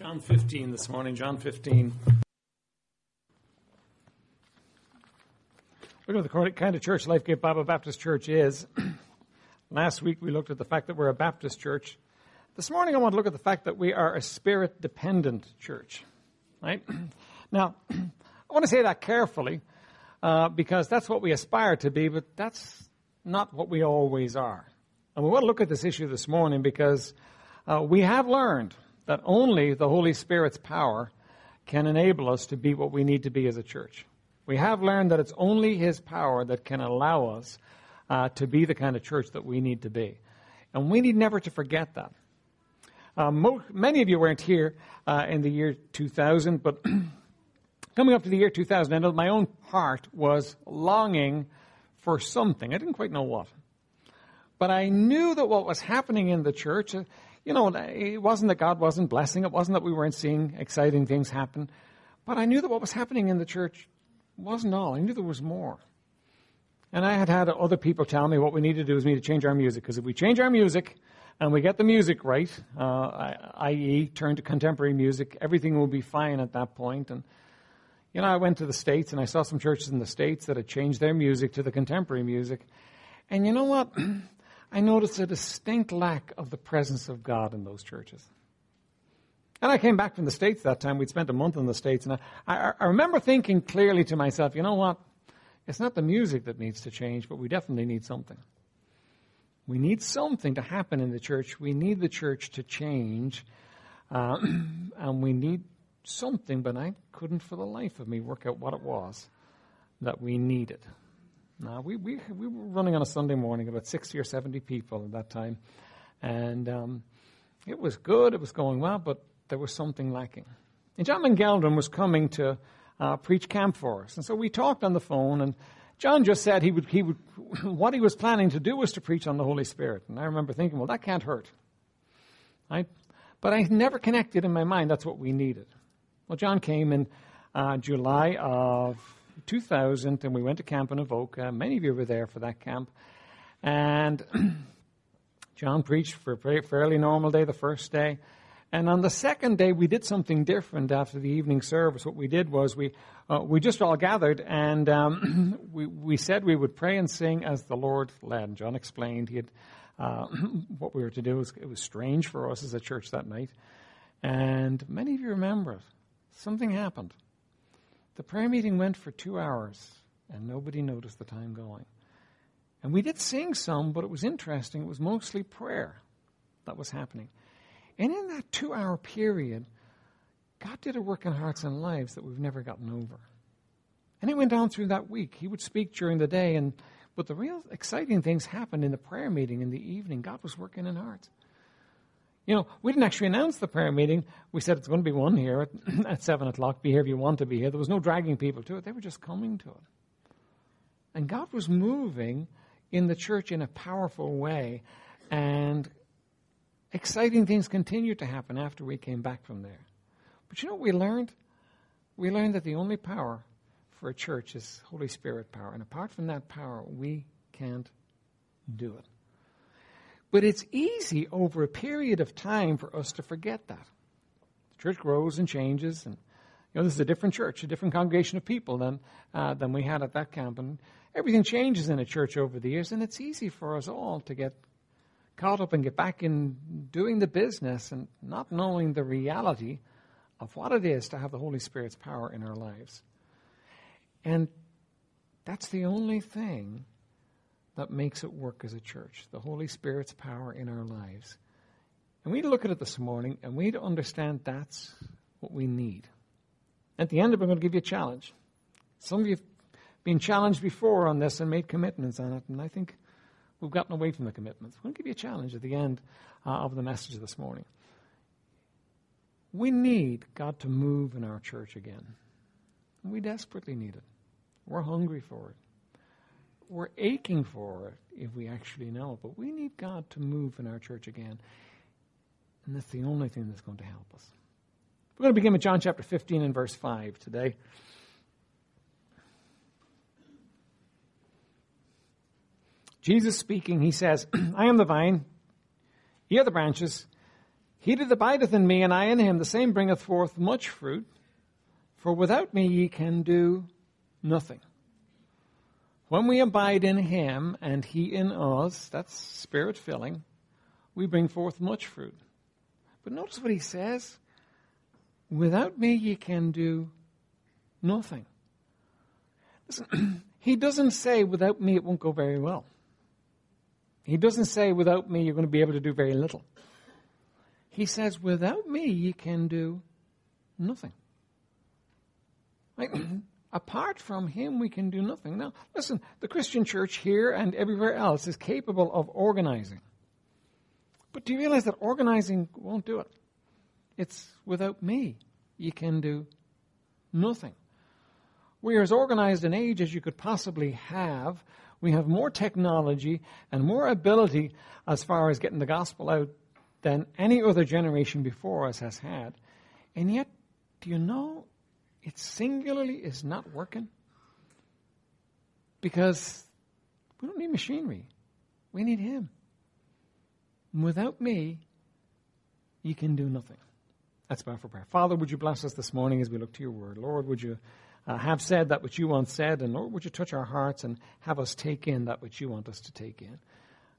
John 15 this morning, John 15. Look at the kind of church Life Lifegate Bible Baptist Church is. Last week we looked at the fact that we're a Baptist church. This morning I want to look at the fact that we are a spirit dependent church. Right? Now, I want to say that carefully uh, because that's what we aspire to be, but that's not what we always are. And we want to look at this issue this morning because uh, we have learned that only the Holy Spirit's power can enable us to be what we need to be as a church. We have learned that it's only His power that can allow us uh, to be the kind of church that we need to be. And we need never to forget that. Uh, mo- many of you weren't here uh, in the year 2000, but coming up to the year 2000, I know my own heart was longing for something. I didn't quite know what. But I knew that what was happening in the church, uh, you know, it wasn't that God wasn't blessing, it wasn't that we weren't seeing exciting things happen, but I knew that what was happening in the church wasn't all. I knew there was more. And I had had other people tell me what we need to do is we need to change our music, because if we change our music and we get the music right, uh, i.e., turn to contemporary music, everything will be fine at that point. And, you know, I went to the States and I saw some churches in the States that had changed their music to the contemporary music. And you know what? I noticed a distinct lack of the presence of God in those churches. And I came back from the States that time. We'd spent a month in the States. And I, I, remember thinking clearly to myself, you know what? It's not the music that needs to change, but we definitely need something. We need something to happen in the church. We need the church to change. Uh, and we need something, but I couldn't for the life of me work out what it was that we needed. Now, we, we, we were running on a Sunday morning, about 60 or 70 people at that time. And um, it was good, it was going well, but there was something lacking. And John McGeldrum was coming to uh, preach camp for us. And so we talked on the phone, and John just said he would, he would, what he was planning to do was to preach on the Holy Spirit. And I remember thinking, well, that can't hurt. Right? But I never connected in my mind that's what we needed. Well, John came in uh, July of 2000, and we went to camp in Avoca. Many of you were there for that camp. And John preached for a fairly normal day the first day. And on the second day, we did something different after the evening service. What we did was we, uh, we just all gathered and um, we, we said we would pray and sing as the Lord led. And John explained he had, uh, what we were to do. Was, it was strange for us as a church that night. And many of you remember it. Something happened. The prayer meeting went for two hours, and nobody noticed the time going. And we did sing some, but it was interesting. It was mostly prayer that was happening. And in that two hour period, God did a work in hearts and lives that we've never gotten over. And it went on through that week. He would speak during the day, and but the real exciting things happened in the prayer meeting in the evening. God was working in hearts. You know, we didn't actually announce the prayer meeting. We said it's going to be one here at, at 7 o'clock. Be here if you want to be here. There was no dragging people to it. They were just coming to it. And God was moving in the church in a powerful way. And exciting things continued to happen after we came back from there. But you know what we learned? We learned that the only power for a church is Holy Spirit power. And apart from that power, we can't do it. But it's easy over a period of time for us to forget that. The church grows and changes, and you know this is a different church, a different congregation of people than uh, than we had at that camp, and everything changes in a church over the years, and it's easy for us all to get caught up and get back in doing the business and not knowing the reality of what it is to have the Holy Spirit's power in our lives. And that's the only thing that makes it work as a church the Holy Spirit's power in our lives. And we look at it this morning and we understand that's what we need. At the end of it, I'm going to give you a challenge. Some of you have been challenged before on this and made commitments on it, and I think we've gotten away from the commitments. I'm going to give you a challenge at the end uh, of the message this morning. We need God to move in our church again. We desperately need it. We're hungry for it we're aching for it if we actually know. But we need God to move in our church again. And that's the only thing that's going to help us. We're going to begin with John chapter 15 and verse 5 today. Jesus speaking, he says, I am the vine, ye are the branches. He that abideth in me, and I in him, the same bringeth forth much fruit. For without me ye can do nothing. When we abide in him and he in us, that's spirit filling, we bring forth much fruit. But notice what he says without me ye can do nothing. Listen, he doesn't say without me it won't go very well. He doesn't say without me you're going to be able to do very little. He says without me ye can do nothing. Like, apart from him we can do nothing. Now, listen, the Christian church here and everywhere else is capable of organizing. But do you realize that organizing won't do it? It's without me you can do nothing. We are as organized an age as you could possibly have. We have more technology and more ability as far as getting the gospel out than any other generation before us has had. And yet, do you know, it singularly is not working? Because we don't need machinery. We need Him. Without me, you can do nothing. That's bow for prayer. Father, would you bless us this morning as we look to your word? Lord, would you uh, have said that which you once said, and Lord, would you touch our hearts and have us take in that which you want us to take in?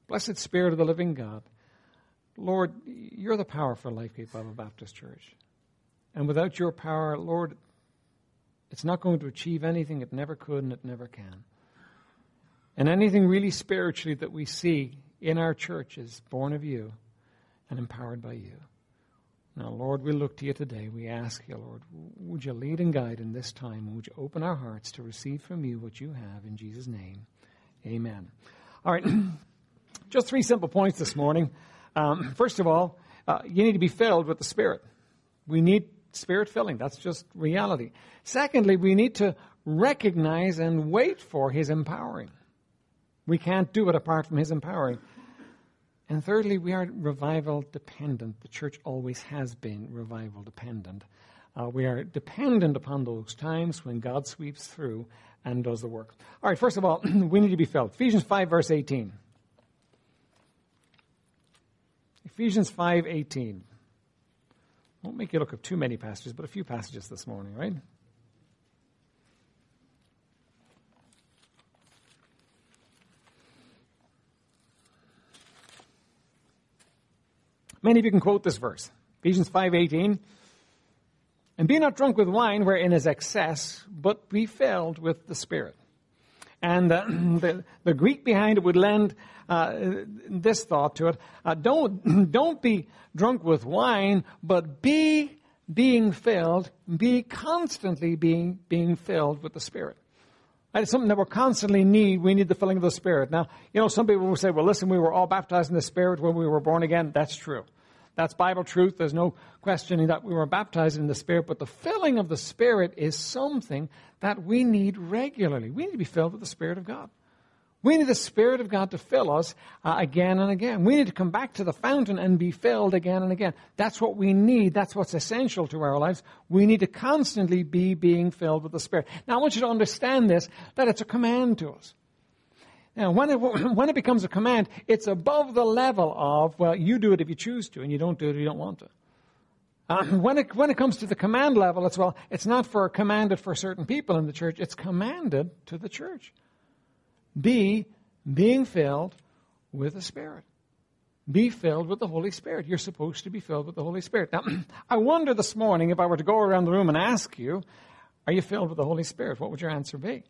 Blessed Spirit of the living God, Lord, you're the power for Lifegate Bible Baptist Church. And without your power, Lord, it's not going to achieve anything it never could and it never can. And anything really spiritually that we see in our church is born of you and empowered by you. Now, Lord, we look to you today. We ask you, Lord, would you lead and guide in this time? Would you open our hearts to receive from you what you have in Jesus' name? Amen. All right, just three simple points this morning. Um, first of all, uh, you need to be filled with the Spirit. We need spirit filling. That's just reality. Secondly, we need to recognize and wait for His empowering. We can't do it apart from His empowering. And thirdly, we are revival dependent. The church always has been revival dependent. Uh, we are dependent upon those times when God sweeps through and does the work. All right, first of all, we need to be filled. Ephesians 5, verse 18. Ephesians 5:18. Won't make you look at too many passages, but a few passages this morning, right? Many of you can quote this verse. Ephesians 5:18. And be not drunk with wine wherein is excess, but be filled with the Spirit. And uh, the, the Greek behind it would lend uh, this thought to it. Uh, don't, don't be drunk with wine, but be being filled, be constantly being, being filled with the Spirit. It's something that we constantly need. We need the filling of the Spirit. Now, you know, some people will say, well, listen, we were all baptized in the Spirit when we were born again. That's true. That's Bible truth. There's no questioning that we were baptized in the Spirit, but the filling of the Spirit is something that we need regularly. We need to be filled with the Spirit of God. We need the Spirit of God to fill us uh, again and again. We need to come back to the fountain and be filled again and again. That's what we need. That's what's essential to our lives. We need to constantly be being filled with the Spirit. Now, I want you to understand this, that it's a command to us. Now, when it, when it becomes a command, it's above the level of, well, you do it if you choose to, and you don't do it if you don't want to. Uh, when, it, when it comes to the command level, it's, well, it's not for commanded for certain people in the church, it's commanded to the church. Be being filled with the Spirit. Be filled with the Holy Spirit. You're supposed to be filled with the Holy Spirit. Now, I wonder this morning if I were to go around the room and ask you, are you filled with the Holy Spirit? What would your answer be?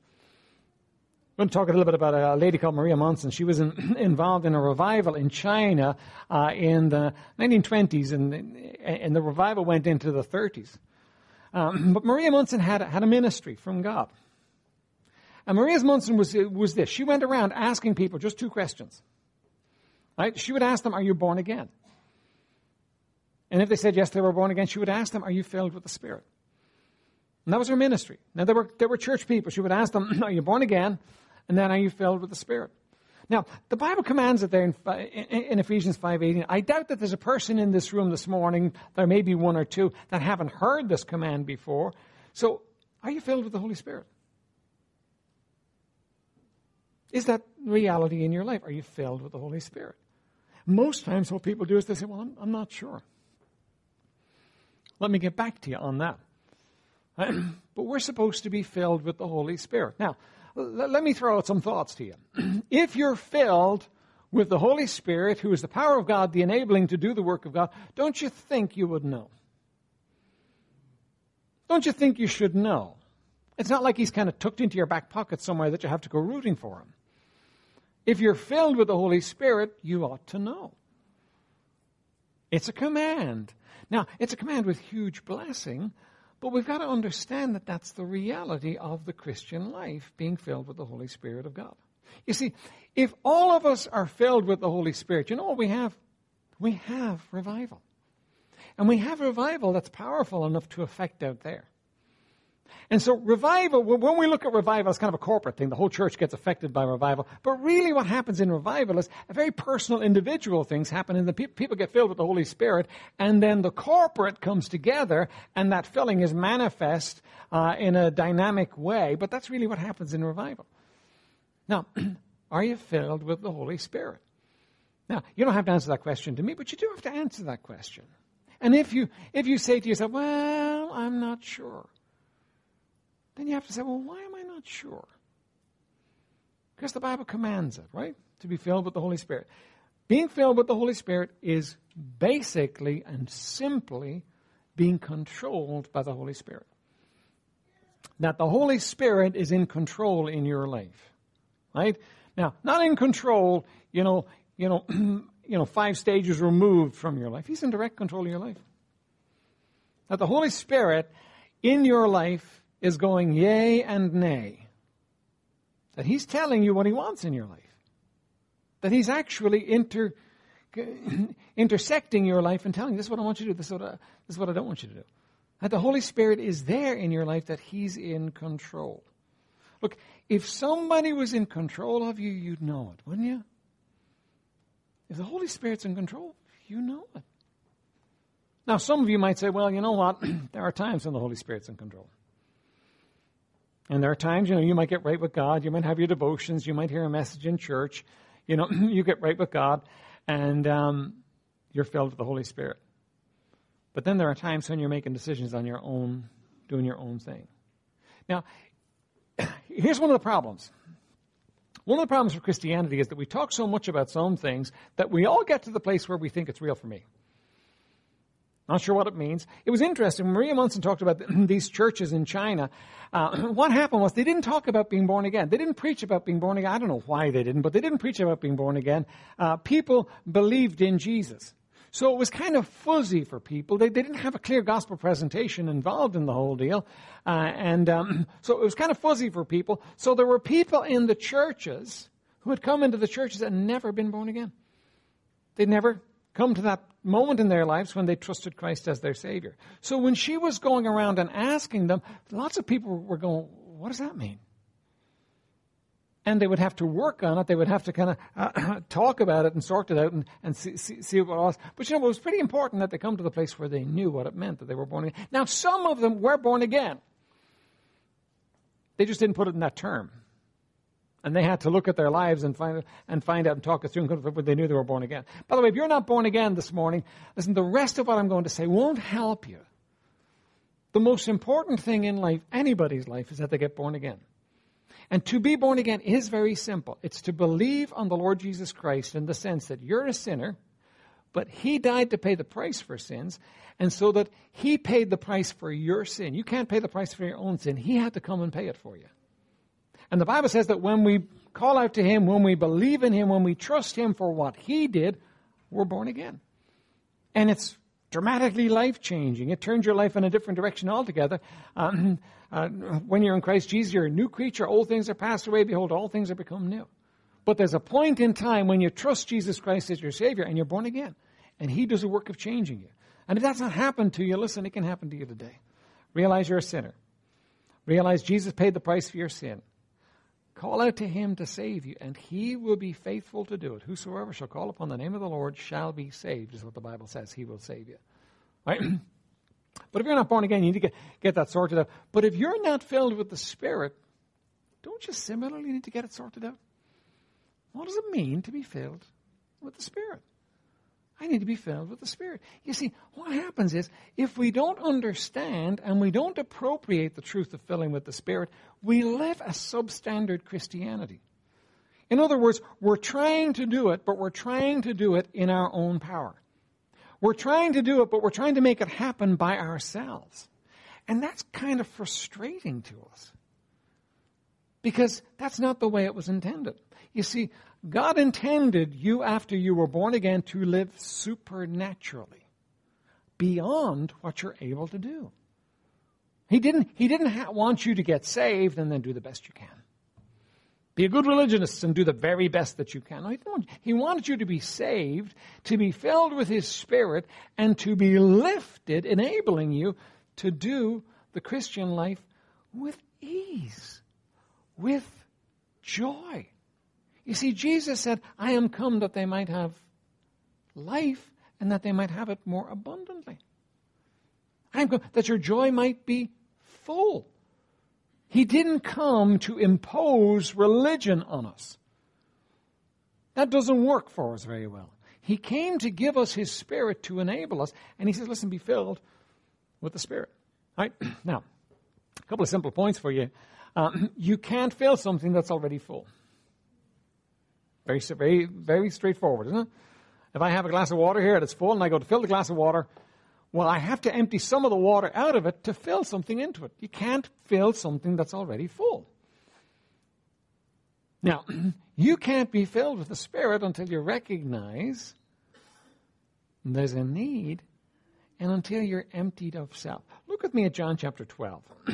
I'm going to talk a little bit about a lady called Maria Monsen. She was in, involved in a revival in China uh, in the 1920s, and, and the revival went into the 30s. Um, but Maria Monsen had, had a ministry from God. And Maria Monsen was, was this. She went around asking people just two questions. Right? She would ask them, Are you born again? And if they said yes, they were born again, she would ask them, Are you filled with the Spirit? And that was her ministry. Now, there were, there were church people. She would ask them, Are you born again? And then, Are you filled with the Spirit? Now, the Bible commands it there in, in Ephesians 5.18. I doubt that there's a person in this room this morning, there may be one or two, that haven't heard this command before. So, are you filled with the Holy Spirit? Is that reality in your life? Are you filled with the Holy Spirit? Most times, what people do is they say, Well, I'm, I'm not sure. Let me get back to you on that. but we're supposed to be filled with the Holy Spirit. Now, let me throw out some thoughts to you. if you're filled with the Holy Spirit, who is the power of God, the enabling to do the work of God, don't you think you would know? Don't you think you should know? It's not like he's kind of tucked into your back pocket somewhere that you have to go rooting for him. If you're filled with the Holy Spirit, you ought to know. It's a command. Now, it's a command with huge blessing, but we've got to understand that that's the reality of the Christian life, being filled with the Holy Spirit of God. You see, if all of us are filled with the Holy Spirit, you know what we have? We have revival. And we have revival that's powerful enough to affect out there. And so revival, when we look at revival, it's kind of a corporate thing. The whole church gets affected by revival. But really what happens in revival is very personal, individual things happen and the pe- people get filled with the Holy Spirit and then the corporate comes together and that filling is manifest uh, in a dynamic way. But that's really what happens in revival. Now, are you filled with the Holy Spirit? Now, you don't have to answer that question to me, but you do have to answer that question. And if you, if you say to yourself, well, I'm not sure, then you have to say, well, why am I not sure? Because the Bible commands it, right? To be filled with the Holy Spirit. Being filled with the Holy Spirit is basically and simply being controlled by the Holy Spirit. That the Holy Spirit is in control in your life. Right? Now, not in control, you know, you know, you know, five stages removed from your life. He's in direct control of your life. That the Holy Spirit in your life is going yea and nay. That he's telling you what he wants in your life. That he's actually inter, intersecting your life and telling you this is what I want you to do, this is, what I, this is what I don't want you to do. That the Holy Spirit is there in your life, that he's in control. Look, if somebody was in control of you, you'd know it, wouldn't you? If the Holy Spirit's in control, you know it. Now, some of you might say, well, you know what? there are times when the Holy Spirit's in control. And there are times, you know, you might get right with God, you might have your devotions, you might hear a message in church, you know, you get right with God, and um, you're filled with the Holy Spirit. But then there are times when you're making decisions on your own, doing your own thing. Now, here's one of the problems. One of the problems for Christianity is that we talk so much about some things that we all get to the place where we think it's real for me. Not sure what it means. It was interesting. Maria Monsen talked about these churches in China. Uh, what happened was they didn't talk about being born again. They didn't preach about being born again. I don't know why they didn't, but they didn't preach about being born again. Uh, people believed in Jesus. So it was kind of fuzzy for people. They, they, didn't have a clear gospel presentation involved in the whole deal. Uh, and um, so it was kind of fuzzy for people. So there were people in the churches who had come into the churches and never been born again. They'd never come to that moment in their lives when they trusted Christ as their Savior. So when she was going around and asking them, lots of people were going, What does that mean? And they would have to work on it. They would have to kind of uh, talk about it and sort it out and, and see, see, see, what it was. But you know, it was pretty important that they come to the place where they knew what it meant that they were born again. Now, some of them were born again. They just didn't put it in that term. And they had to look at their lives and find, and find out and talk it through when they knew they were born again. By the way, if you're not born again this morning, listen, the rest of what I'm going to say won't help you. The most important thing in life, anybody's life, is that they get born again. And to be born again is very simple. It's to believe on the Lord Jesus Christ in the sense that you're a sinner, but He died to pay the price for sins, and so that He paid the price for your sin. You can't pay the price for your own sin. He had to come and pay it for you. And the Bible says that when we call out to Him, when we believe in Him, when we trust Him for what He did, we're born again. And it's dramatically life changing. It turns your life in a different direction altogether. Um, uh, when you're in Christ Jesus, you're a new creature. Old things are passed away. Behold, all things are become new. But there's a point in time when you trust Jesus Christ as your Savior and you're born again. And He does a work of changing you. And if that's not happened to you, listen, it can happen to you today. Realize you're a sinner. Realize Jesus paid the price for your sin. Call out to him to save you, and he will be faithful to do it. Whosoever shall call upon the name of the Lord shall be saved, is what the Bible says. He will save you. Right? but if you're not born again, you need to get, get that sorted out. But if you're not filled with the Spirit, don't you similarly need to get it sorted out? What does it mean to be filled with the Spirit? I need to be filled with the Spirit. You see, what happens is if we don't understand and we don't appropriate the truth of filling with the Spirit, we live a substandard Christianity. In other words, we're trying to do it, but we're trying to do it in our own power. We're trying to do it, but we're trying to make it happen by ourselves. And that's kind of frustrating to us. Because that's not the way it was intended. You see, God intended you after you were born again to live supernaturally, beyond what you're able to do. He didn't, he didn't ha- want you to get saved and then do the best you can. Be a good religionist and do the very best that you can. No, he, want, he wanted you to be saved, to be filled with His Spirit, and to be lifted, enabling you to do the Christian life with ease, with joy. You see, Jesus said, I am come that they might have life and that they might have it more abundantly. I am come that your joy might be full. He didn't come to impose religion on us. That doesn't work for us very well. He came to give us His Spirit to enable us, and He says, listen, be filled with the Spirit. All right? Now, a couple of simple points for you. Um, you can't fill something that's already full. Very, very, very straightforward, isn't it? If I have a glass of water here and it's full and I go to fill the glass of water, well, I have to empty some of the water out of it to fill something into it. You can't fill something that's already full. Now, you can't be filled with the Spirit until you recognize there's a need and until you're emptied of self. Look with me at John chapter 12.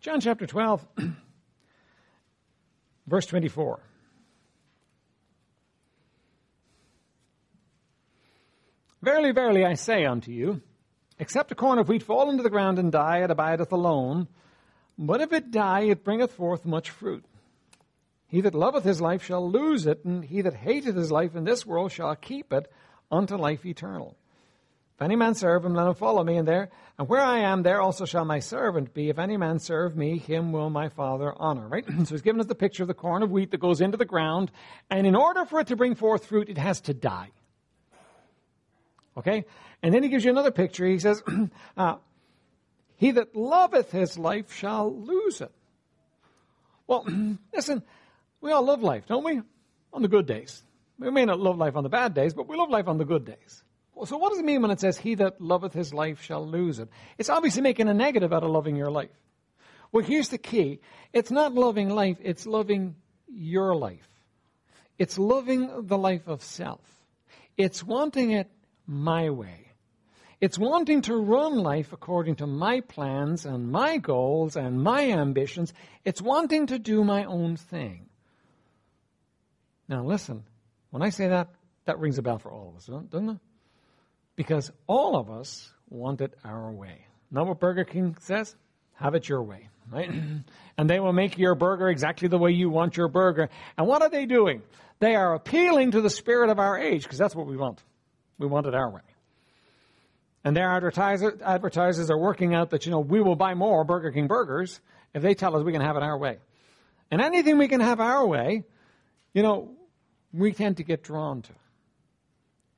John chapter 12, verse 24. Verily, verily, I say unto you, except a corn of wheat fall into the ground and die, it abideth alone. But if it die, it bringeth forth much fruit. He that loveth his life shall lose it, and he that hateth his life in this world shall keep it unto life eternal. If any man serve him, let him follow me, and there, and where I am, there also shall my servant be. If any man serve me, him will my Father honor. Right? so he's given us the picture of the corn of wheat that goes into the ground, and in order for it to bring forth fruit, it has to die. Okay? And then he gives you another picture. He says, uh, He that loveth his life shall lose it. Well, listen, we all love life, don't we? On the good days. We may not love life on the bad days, but we love life on the good days. So what does it mean when it says, he that loveth his life shall lose it? It's obviously making a negative out of loving your life. Well, here's the key. It's not loving life, it's loving your life. It's loving the life of self. It's wanting it my way. It's wanting to run life according to my plans and my goals and my ambitions. It's wanting to do my own thing. Now listen, when I say that, that rings a bell for all of us, doesn't it? Because all of us want it our way. Know what Burger King says? Have it your way, right? and they will make your burger exactly the way you want your burger. And what are they doing? They are appealing to the spirit of our age, because that's what we want. We want it our way. And their advertiser, advertisers are working out that, you know, we will buy more Burger King burgers if they tell us we can have it our way. And anything we can have our way, you know, we tend to get drawn to.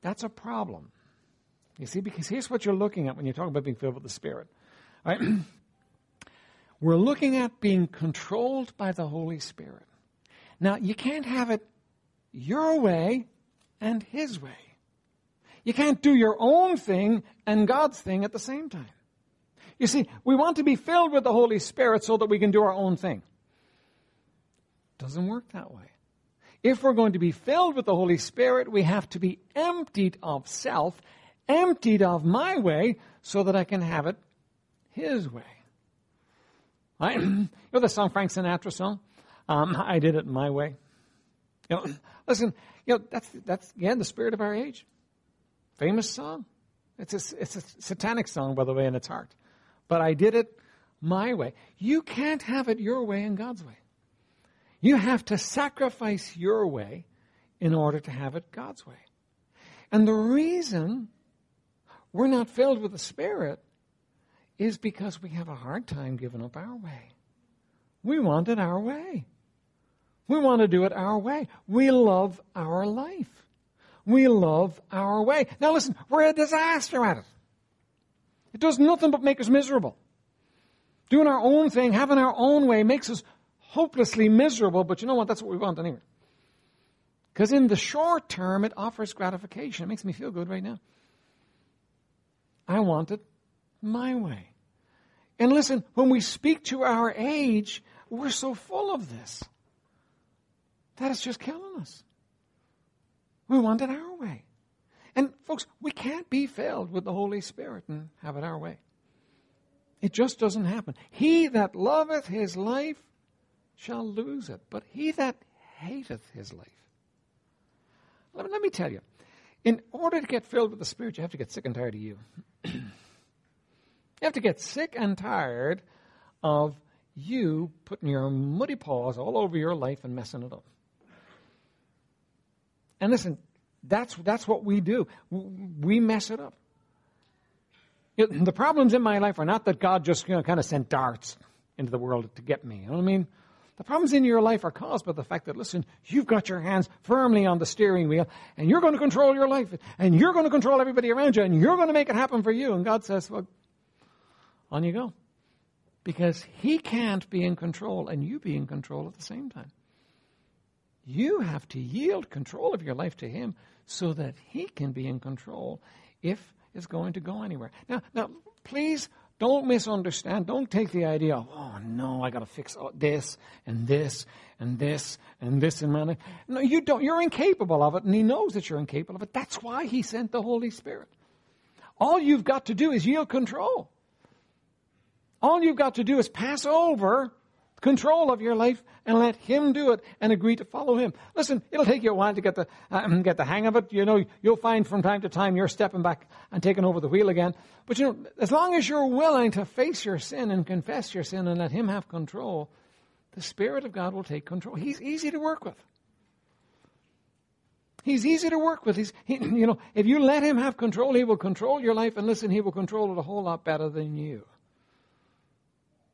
That's a problem. You see, because here's what you're looking at when you talk about being filled with the Spirit. Right? We're looking at being controlled by the Holy Spirit. Now, you can't have it your way and His way. You can't do your own thing and God's thing at the same time. You see, we want to be filled with the Holy Spirit so that we can do our own thing. Doesn't work that way. If we're going to be filled with the Holy Spirit, we have to be emptied of self emptied of my way so that I can have it his way. You know the song Frank Sinatra song? Um, I did it my way. You know, listen, you know, that's, that's, again, the spirit of our age. Famous song. It's a, it's a satanic song, by the way, in its heart. But I did it my way. You can't have it your way and God's way. You have to sacrifice your way in order to have it God's way. And the reason we're not filled with the Spirit is because we have a hard time giving up our way. We want it our way. We want to do it our way. We love our life. We love our way. Now listen, we're a disaster at it. It does nothing but make us miserable. Doing our own thing, having our own way makes us hopelessly miserable, but you know what? That's what we want anyway. Because in the short term, it offers gratification. It makes me feel good right now. I want it my way. And listen, when we speak to our age, we're so full of this that it's just killing us. We want it our way. And folks, we can't be filled with the Holy Spirit and have it our way. It just doesn't happen. He that loveth his life shall lose it, but he that hateth his life. Let me, let me tell you, in order to get filled with the Spirit, you have to get sick and tired of you. you have to get sick and tired of you putting your muddy paws all over your life and messing it up. And listen, that's, that's what we do. We mess it up. The problems in my life are not that God just you know, kind of sent darts into the world to get me. You know what I mean? The problems in your life are caused by the fact that, listen, you've got your hands firmly on the steering wheel and you're going to control your life and you're going to control everybody around you and you're going to make it happen for you. And God says, well, on you go. Because He can't be in control and you be in control at the same time. You have to yield control of your life to Him so that He can be in control if it's going to go anywhere. Now, now, please don't misunderstand. Don't take the idea of, oh no, I got to fix this and this and this and this in my life. No, you don't. You're incapable of it, and He knows that you're incapable of it. That's why He sent the Holy Spirit. All you've got to do is yield control. All you've got to do is pass over control of your life and let Him do it and agree to follow Him. Listen, it'll take you a while to get the, uh, get the hang of it. You know, you'll find from time to time you're stepping back and taking over the wheel again. But you know, as long as you're willing to face your sin and confess your sin and let Him have control, the Spirit of God will take control. He's easy to work with. He's easy to work with. He's, he, you know, if you let him have control, he will control your life, and listen, he will control it a whole lot better than you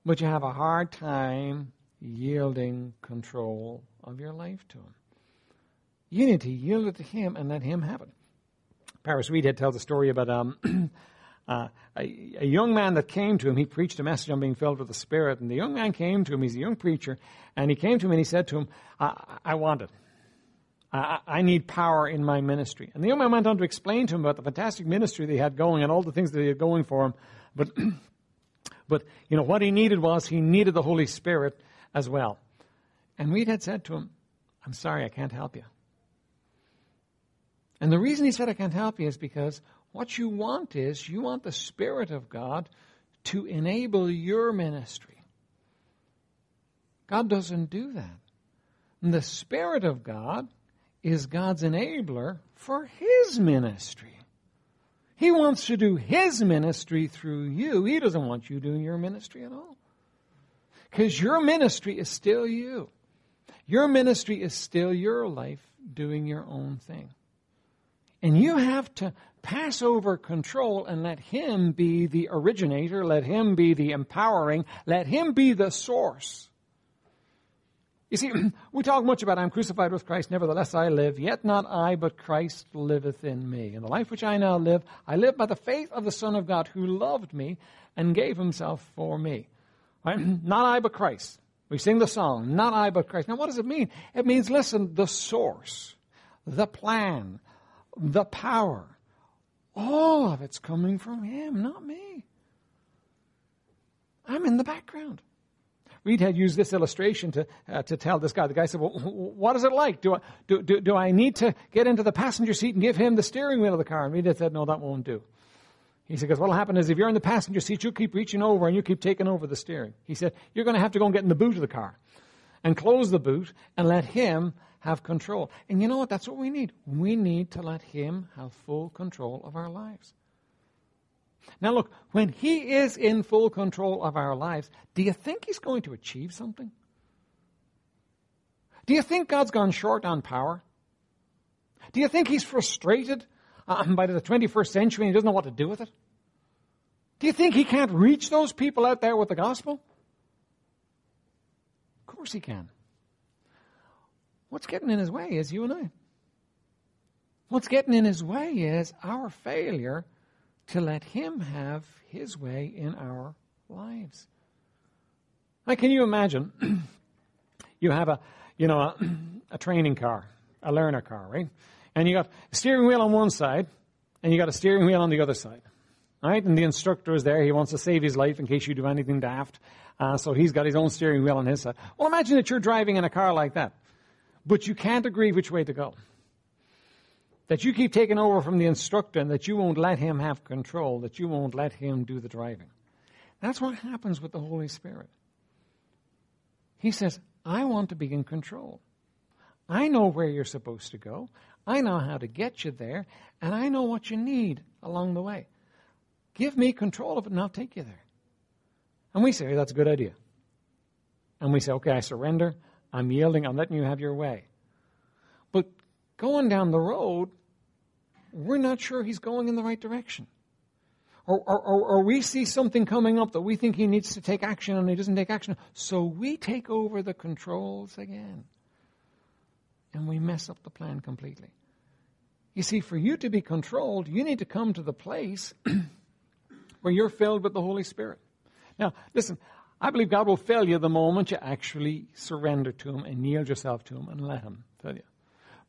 but you have a hard time yielding control of your life to Him. You need to yield it to Him and let Him have it. Paris Reidhead tells a story about um, uh, a, a, young man that came to him. He preached a message on being filled with the Spirit, and the young man came to him. He's a young preacher, and he came to him and he said to him, "I, I want it. I, I need power in my ministry." And the young man went on to explain to him about the fantastic ministry they had going and all the things that he had going for him, but But, you know, what he needed was he needed the Holy Spirit as well. And Reidhead said to him, I'm sorry, I can't help you. And the reason he said, I can't help you is because what you want is you want the Spirit of God to enable your ministry. God doesn't do that. And the Spirit of God is God's enabler for His ministry. He wants to do His ministry through you. He doesn't want you doing your ministry at all. Because your ministry is still you. Your ministry is still your life doing your own thing. And you have to pass over control and let Him be the originator, let Him be the empowering, let Him be the source you see, we talk much about I'm crucified with Christ, nevertheless I live, yet not I, but Christ liveth in me. In the life which I now live, I live by the faith of the Son of God who loved me and gave himself for me. Right? Not I, but Christ. We sing the song, not I, but Christ. Now what does it mean? It means, listen, the source, the plan, the power, all of it's coming from Him, not me. I'm in the background. Reidhead used this illustration to, uh, to tell this guy. The guy said, well, what is it like? Do I, do, do, do I need to get into the passenger seat and give him the steering wheel of the car? And Reidhead said, no, that won't do. He said, because what will happen is if you're in the passenger seat, you keep reaching over and you keep taking over the steering. He said, you're going to have to go and get in the boot of the car and close the boot and let him have control. And you know what? That's what we need. We need to let him have full control of our lives. Now, look, when He is in full control of our lives, do you think He's going to achieve something? Do you think God's gone short on power? Do you think He's frustrated um, by the 21st century and He doesn't know what to do with it? Do you think he can't reach those people out there with the gospel? Of course he can. What's getting in his way is you and I. What's getting in his way is our failure to let him have his way in our lives. Like, can you imagine? you have a, you know, a, a training car, a learner car, right? And you got a steering wheel on one side, and you got a steering wheel on the other side. Right? And the instructor is there. He wants to save his life in case you do anything daft. Uh, so he's got his own steering wheel on his side. Well, imagine that you're driving in a car like that, but you can't agree which way to go. That you keep taking over from the instructor and that you won't let him have control, that you won't let him do the driving. That's what happens with the Holy Spirit. He says, I want to be in control. I know where you're supposed to go. I know how to get you there, and I know what you need along the way. Give me control of it and I'll take you there. And we say, that's a good idea. And we say, okay, I surrender. I'm yielding. I'm letting you have your way. But going down the road, we're not sure he's going in the right direction. Or, or, or, we see something coming up that we think he needs to take action and he doesn't take action. So we take over the controls again. And we mess up the plan completely. You see, for you to be controlled, you need to come to the place where you're filled with the Holy Spirit. Now, listen, I believe God will fill you the moment you actually surrender to Him and yield yourself to Him and let Him fill you.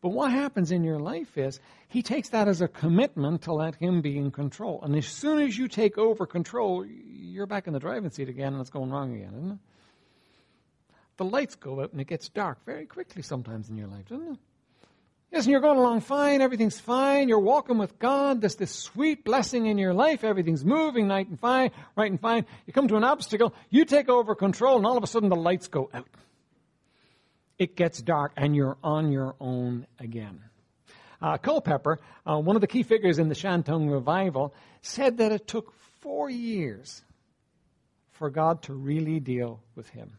But what happens in your life is He takes that as a commitment to let Him be in control. And as soon as you take over control, you're back in the driving seat again and it's going wrong again, isn't it? The lights go out and it gets dark very quickly sometimes in your life, doesn't it? Yes, and you're going along fine, everything's fine, you're walking with God, there's this sweet blessing in your life, everything's moving nice and fine, right and fine. You come to an obstacle, you take over control, and all of a sudden the lights go out. It gets dark, and you're on your own again. Uh, Culpepper, uh, one of the key figures in the Shantung revival, said that it took four years for God to really deal with him.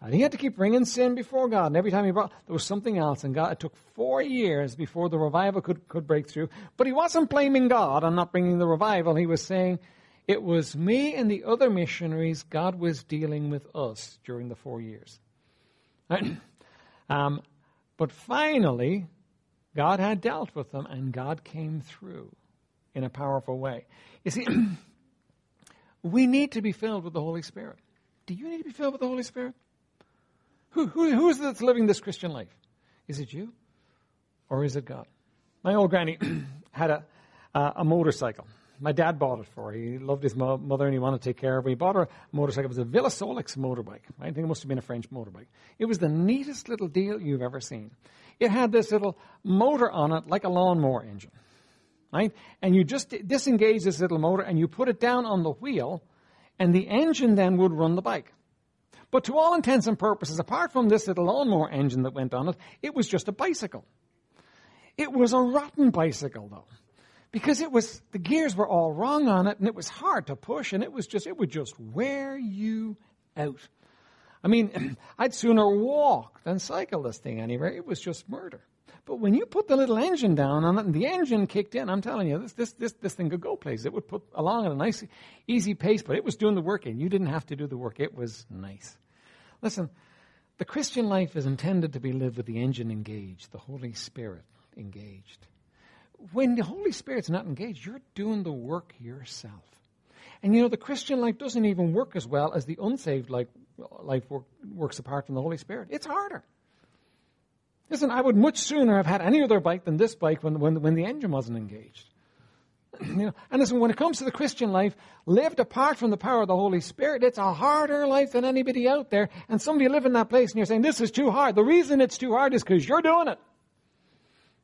And he had to keep bringing sin before God. And every time he brought, there was something else. And God, it took four years before the revival could, could break through. But he wasn't blaming God on not bringing the revival. He was saying, it was me and the other missionaries God was dealing with us during the four years. um, but finally, God had dealt with them and God came through in a powerful way. You see, we need to be filled with the Holy Spirit. Do you need to be filled with the Holy Spirit? Who, who, who is it that's living this Christian life? Is it you or is it God? My old granny had a, uh, a motorcycle. My dad bought it for her. He loved his mo- mother and he wanted to take care of her. He bought her a motorcycle. It was a VeloSolex motorbike. I think it must have been a French motorbike. It was the neatest little deal you've ever seen. It had this little motor on it like a lawnmower engine. Right? And you just disengage this little motor and you put it down on the wheel and the engine then would run the bike. But to all intents and purposes, apart from this little lawnmower engine that went on it, it was just a bicycle. It was a rotten bicycle, though, because it was the gears were all wrong on it, and it was hard to push, and it was just it would just wear you out. I mean, I'd sooner walk than cycle this thing anywhere. It was just murder. But when you put the little engine down on it and the engine kicked in, I'm telling you, this, this, this, this thing could go places. It would put along at a nice, easy pace, but it was doing the work and you didn't have to do the work. It was nice. Listen, the Christian life is intended to be lived with the engine engaged, the Holy Spirit engaged. When the Holy Spirit's not engaged, you're doing the work yourself. And you know, the Christian life doesn't even work as well as the unsaved life, life work, works apart from the Holy Spirit. It's harder. Listen, I would much sooner have had any other bike than this bike when, when, when the engine wasn't engaged. you know, and listen, when it comes to the Christian life, lived apart from the power of the Holy Spirit, it's a harder life than anybody out there. And some of you live in that place and you're saying, this is too hard. The reason it's too hard is because you're doing it.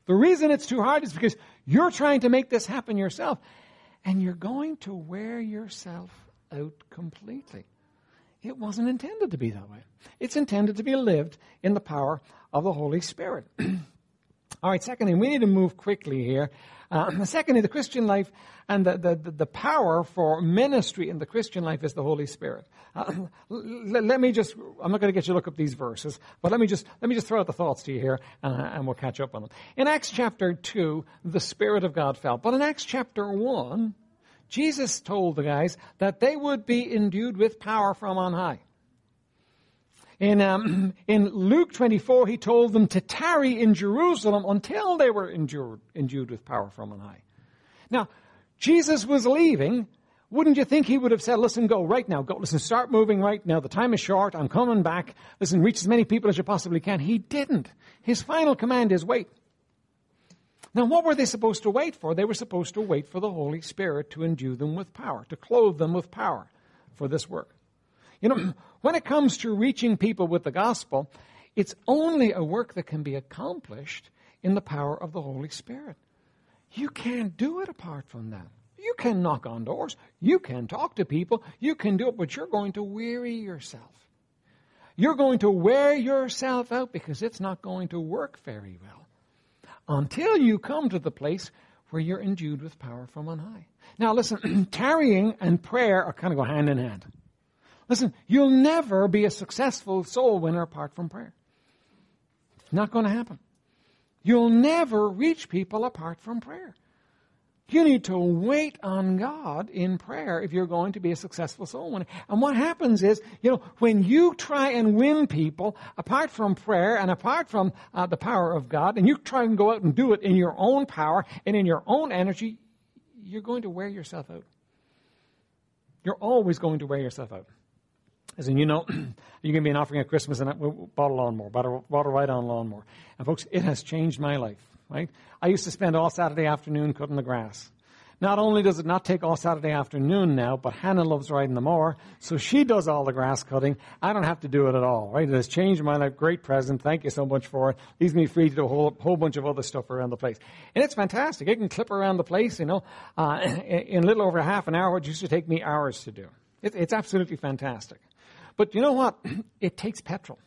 The reason it's too hard is because you're trying to make this happen yourself. And you're going to wear yourself out completely. It wasn't intended to be that way. It's intended to be lived in the power of the Holy Spirit. All right, secondly, we need to move quickly here. Uh, secondly, the Christian life and the, the, the, power for ministry in the Christian life is the Holy Spirit. Uh, let, let, me just, I'm not going to get you to look up these verses, but let me just, let me just throw out the thoughts to you here uh, and we'll catch up on them. In Acts chapter 2, the Spirit of God fell. But in Acts chapter 1, Jesus told the guys that they would be endued with power from on high. In, um, in Luke 24, he told them to tarry in Jerusalem until they were endured, endued with power from on high. Now, Jesus was leaving. Wouldn't you think he would have said, listen, go right now. Go, listen, start moving right now. The time is short. I'm coming back. Listen, reach as many people as you possibly can. He didn't. His final command is wait. Now, what were they supposed to wait for? They were supposed to wait for the Holy Spirit to endue them with power, to clothe them with power for this work. You know, when it comes to reaching people with the gospel, it's only a work that can be accomplished in the power of the Holy Spirit. You can't do it apart from that. You can knock on doors. You can talk to people. You can do it, but you're going to weary yourself. You're going to wear yourself out because it's not going to work very well until you come to the place where you're endued with power from on high. Now listen, tarrying and prayer are kind of go hand in hand. Listen, you'll never be a successful soul winner apart from prayer. It's not going to happen. You'll never reach people apart from prayer. You need to wait on God in prayer if you're going to be a successful soul winner. And what happens is, you know, when you try and win people apart from prayer and apart from uh, the power of God, and you try and go out and do it in your own power and in your own energy, you're going to wear yourself out. You're always going to wear yourself out. As in, you know, you can be an offering at Christmas and I bought a lawnmower, bought a, bought a ride-on lawnmower. And folks, it has changed my life right? I used to spend all Saturday afternoon cutting the grass. Not only does it not take all Saturday afternoon now, but Hannah loves riding the mower, so she does all the grass cutting. I don't have to do it at all, right? It has changed my life. Great present. Thank you so much for it. Leaves me free to do a whole, whole bunch of other stuff around the place. And it's fantastic. I can clip around the place, you know, uh, in a little over half an hour, what used to take me hours to do. It, it's absolutely fantastic. But you know what? It takes petrol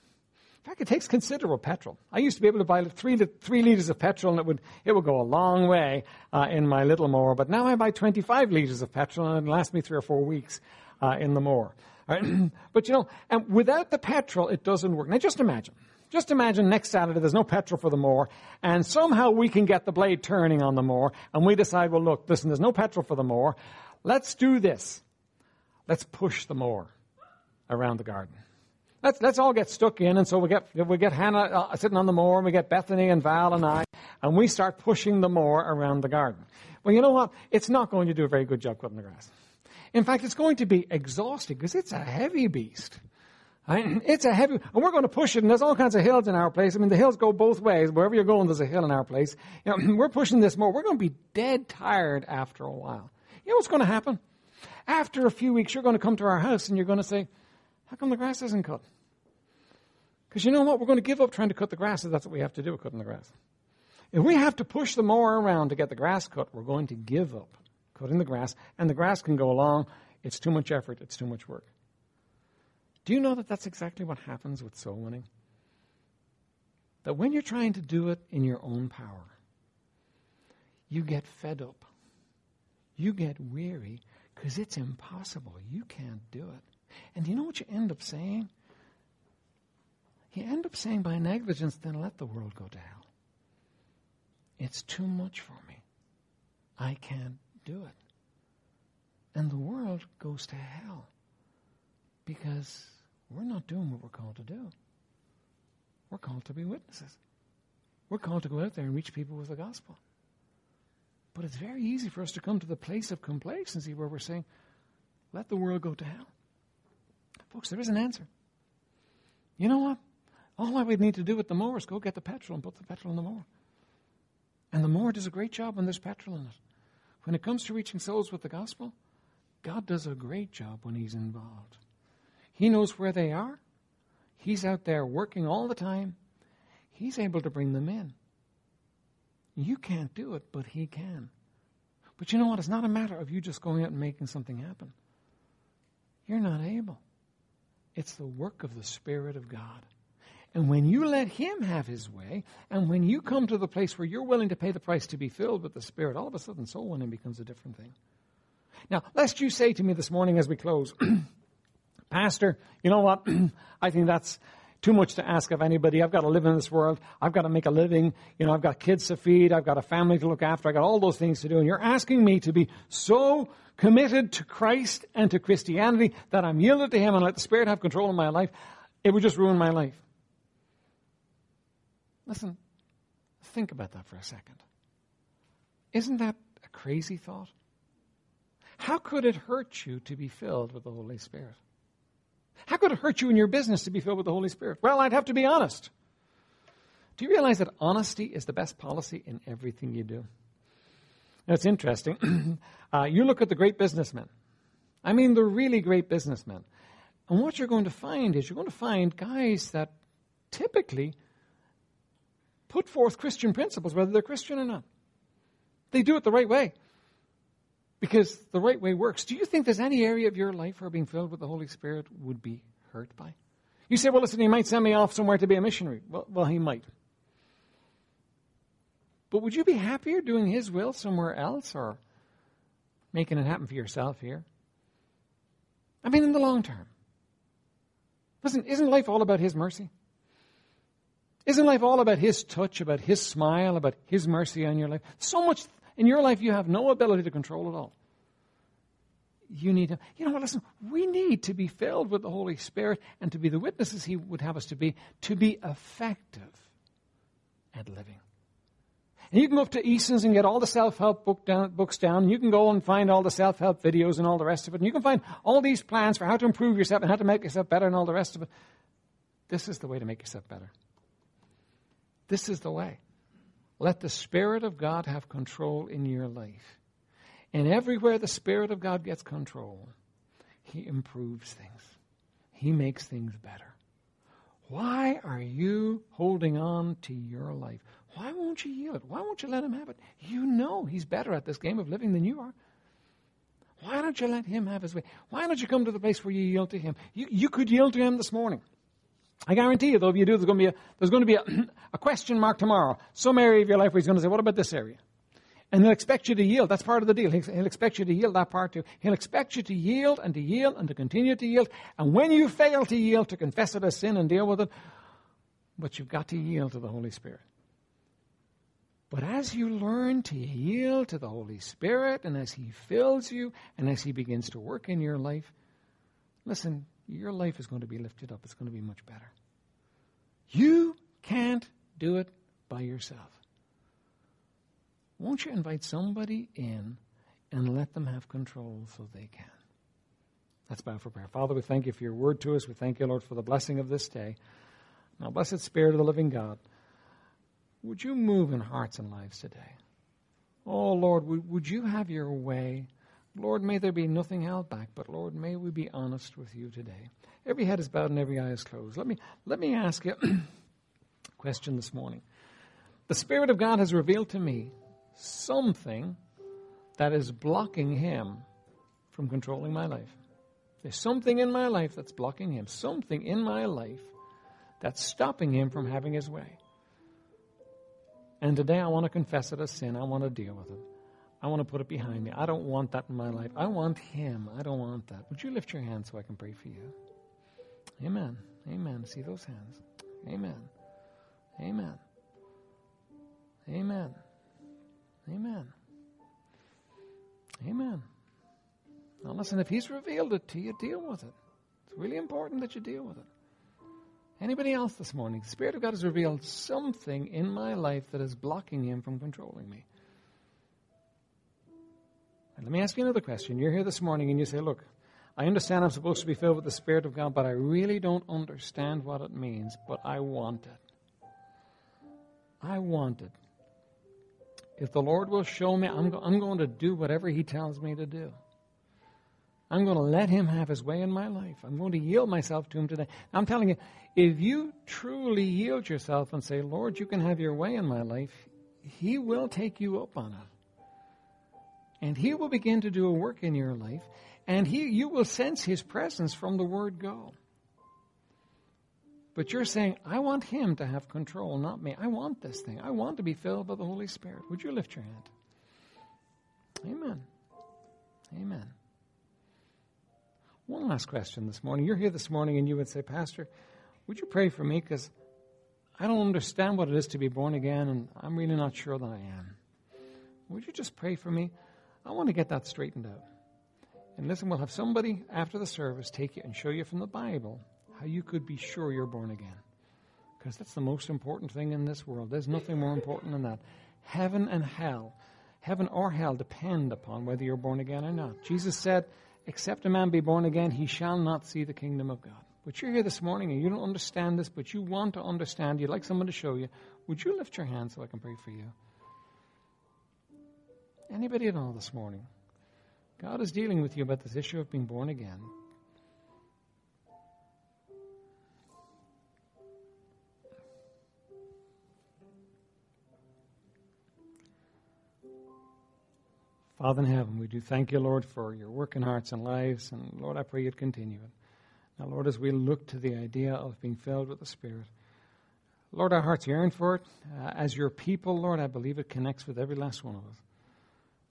In fact, it takes considerable petrol. I used to be able to buy three, three liters of petrol, and it would, it would go a long way uh, in my little mower. But now I buy 25 liters of petrol, and it lasts me three or four weeks uh, in the mower. But you know, and without the petrol, it doesn't work. Now, just imagine. Just imagine next Saturday there's no petrol for the mower, and somehow we can get the blade turning on the mower, and we decide, well, look, listen, there's no petrol for the mower. Let's do this. Let's push the mower around the garden. Let's, let's all get stuck in. And so we get, we get Hannah uh, sitting on the moor, and we get Bethany and Val and I, and we start pushing the moor around the garden. Well, you know what? It's not going to do a very good job cutting the grass. In fact, it's going to be exhausting because it's a heavy beast. It's a heavy, and we're going to push it, and there's all kinds of hills in our place. I mean, the hills go both ways. Wherever you're going, there's a hill in our place. You know, we're pushing this more. We're going to be dead tired after a while. You know what's going to happen? After a few weeks, you're going to come to our house and you're going to say, how come the grass isn't cut? Because you know what? We're going to give up trying to cut the grass if that's what we have to do, with cutting the grass. If we have to push the mower around to get the grass cut, we're going to give up cutting the grass, and the grass can go along. It's too much effort, it's too much work. Do you know that that's exactly what happens with soul winning? That when you're trying to do it in your own power, you get fed up. You get weary because it's impossible. You can't do it. And you know what you end up saying? You end up saying by negligence, then let the world go to hell. It's too much for me. I can't do it. And the world goes to hell because we're not doing what we're called to do. We're called to be witnesses. We're called to go out there and reach people with the gospel. But it's very easy for us to come to the place of complacency where we're saying, let the world go to hell. Folks, there is an answer. You know what? All I would need to do with the mower is go get the petrol and put the petrol in the mower. And the mower does a great job when there's petrol in it. When it comes to reaching souls with the gospel, God does a great job when He's involved. He knows where they are. He's out there working all the time. He's able to bring them in. You can't do it, but He can. But you know what? It's not a matter of you just going out and making something happen. You're not able. It's the work of the Spirit of God. And when you let Him have His way, and when you come to the place where you're willing to pay the price to be filled with the Spirit, all of a sudden soul winning becomes a different thing. Now, lest you say to me this morning as we close, Pastor, you know what? I think that's, too much to ask of anybody. I've got to live in this world. I've got to make a living. You know, I've got kids to feed. I've got a family to look after. I've got all those things to do. And you're asking me to be so committed to Christ and to Christianity that I'm yielded to Him and let the Spirit have control of my life. It would just ruin my life. Listen, think about that for a second. Isn't that a crazy thought? How could it hurt you to be filled with the Holy Spirit? How could it hurt you in your business to be filled with the Holy Spirit? Well, I'd have to be honest. Do you realize that honesty is the best policy in everything you do? It's interesting. uh, you look at the great businessmen. I mean, the really great businessmen. And what you're going to find is you're going to find guys that typically put forth Christian principles, whether they're Christian or not. They do it the right way because the right way works. Do you think there's any area of your life where being filled with the Holy Spirit would be hurt by? You say, well, listen, he might send me off somewhere to be a missionary. Well, well he might. But would you be happier doing his will somewhere else or making it happen for yourself here? I mean, in the long term. Listen, isn't life all about his mercy? Isn't life all about his touch, about his smile, about his mercy on your life? So much in your life you have no ability to control at all. You need to, you know what, listen, we need to be filled with the Holy Spirit and to be the witnesses He would have us to be, to be effective at living. And you can go up to Eason's and get all the self-help book down, books down. And you can go and find all the self-help videos and all the rest of it. And you can find all these plans for how to improve yourself and how to make yourself better and all the rest of it. This is the way to make yourself better. This is the way. Let the Spirit of God have control in your life. And everywhere the Spirit of God gets control, He improves things, He makes things better. Why are you holding on to your life? Why won't you yield? Why won't you let Him have it? You know He's better at this game of living than you are. Why don't you let Him have His way? Why don't you come to the place where you yield to Him? You, you could yield to Him this morning. I guarantee you, though, if you do, there's going to be a, there's going to be a, a question mark tomorrow. Some area of your life where he's going to say, what about this area? And he'll expect you to yield. That's part of the deal. He'll expect you to yield that part too. He'll expect you to yield and to yield and to continue to yield. And when you fail to yield, to confess it as sin and deal with it. But you've got to yield to the Holy Spirit. But as you learn to yield to the Holy Spirit and as He fills you and as He begins to work in your life, listen, your life is going to be lifted up. It's going to be much better. You can't do it by yourself. Won't you invite somebody in and let them have control so they can? Let's bow for prayer. Father, we thank you for your word to us. We thank you, Lord, for the blessing of this day. Now, blessed Spirit of the living God, would you move in hearts and lives today? Oh, Lord, would, would you have your way? Lord, may there be nothing held back, but Lord, may we be honest with you today. Every head is bowed and every eye is closed. Let me, let me ask you a question this morning. The Spirit of God has revealed to me something that is blocking Him from controlling my life. There's something in my life that's blocking Him, something in my life that's stopping Him from having His way. And today I want to confess it as sin. I want to deal with it. I want to put it behind me. I don't want that in my life. I want Him. I don't want that. Would you lift your hand so I can pray for you? Amen. Amen. See those hands. Amen. Amen. Amen. Amen. Amen. Now listen, if He's revealed it to you, deal with it. It's really important that you deal with it. Anybody else this morning? The Spirit of God has revealed something in my life that is blocking Him from controlling me. Let me ask you another question. You're here this morning and you say, Look, I understand I'm supposed to be filled with the Spirit of God, but I really don't understand what it means, but I want it. I want it. If the Lord will show me, I'm, go- I'm going to do whatever He tells me to do. I'm going to let Him have His way in my life. I'm going to yield myself to Him today. I'm telling you, if you truly yield yourself and say, Lord, you can have your way in my life, He will take you up on it. And He will begin to do a work in your life, and he, you will sense His presence from the word go. But you're saying, I want Him to have control, not me. I want this thing. I want to be filled by the Holy Spirit. Would you lift your hand? Amen. Amen. One last question this morning. You're here this morning and you would say, Pastor, would you pray for me? Because I don't understand what it is to be born again, and I'm really not sure that I am. Would you just pray for me? I want to get that straightened out. And listen, we'll have somebody after the service take you and show you from the Bible how you could be sure you're born again. Because that's the most important thing in this world. There's nothing more important than that. Heaven and hell, heaven or hell, depend upon whether you're born again or not. Jesus said, Except a man be born again, he shall not see the kingdom of God. But you're here this morning and you don't understand this, but you want to understand, you'd like someone to show you. Would you lift your hand so I can pray for you? Anybody at all this morning? God is dealing with you about this issue of being born again. Father in heaven, we do thank you, Lord, for your work in hearts and lives. And Lord, I pray you'd continue it. Now, Lord, as we look to the idea of being filled with the Spirit, Lord, our hearts yearn for it. Uh, as your people, Lord, I believe it connects with every last one of us.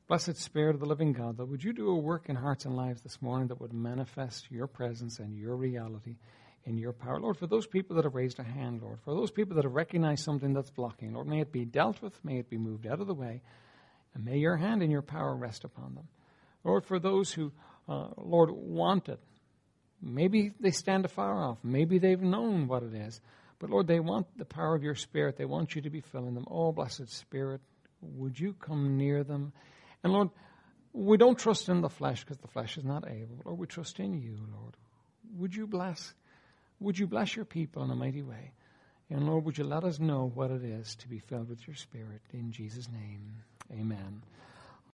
Blessed Spirit of the living God, that would you do a work in hearts and lives this morning that would manifest your presence and your reality in your power. Lord, for those people that have raised a hand, Lord, for those people that have recognized something that's blocking, Lord, may it be dealt with, may it be moved out of the way. And may your hand and your power rest upon them. Lord, for those who, uh, Lord, want it, maybe they stand afar off. Maybe they've known what it is. But Lord, they want the power of your Spirit. They want you to be filling them. Oh, blessed Spirit, would you come near them? And Lord, we don't trust in the flesh because the flesh is not able. Lord, we trust in you, Lord. Would you bless? Would you bless your people in a mighty way? And Lord, would you let us know what it is to be filled with your Spirit in Jesus' name? Amen.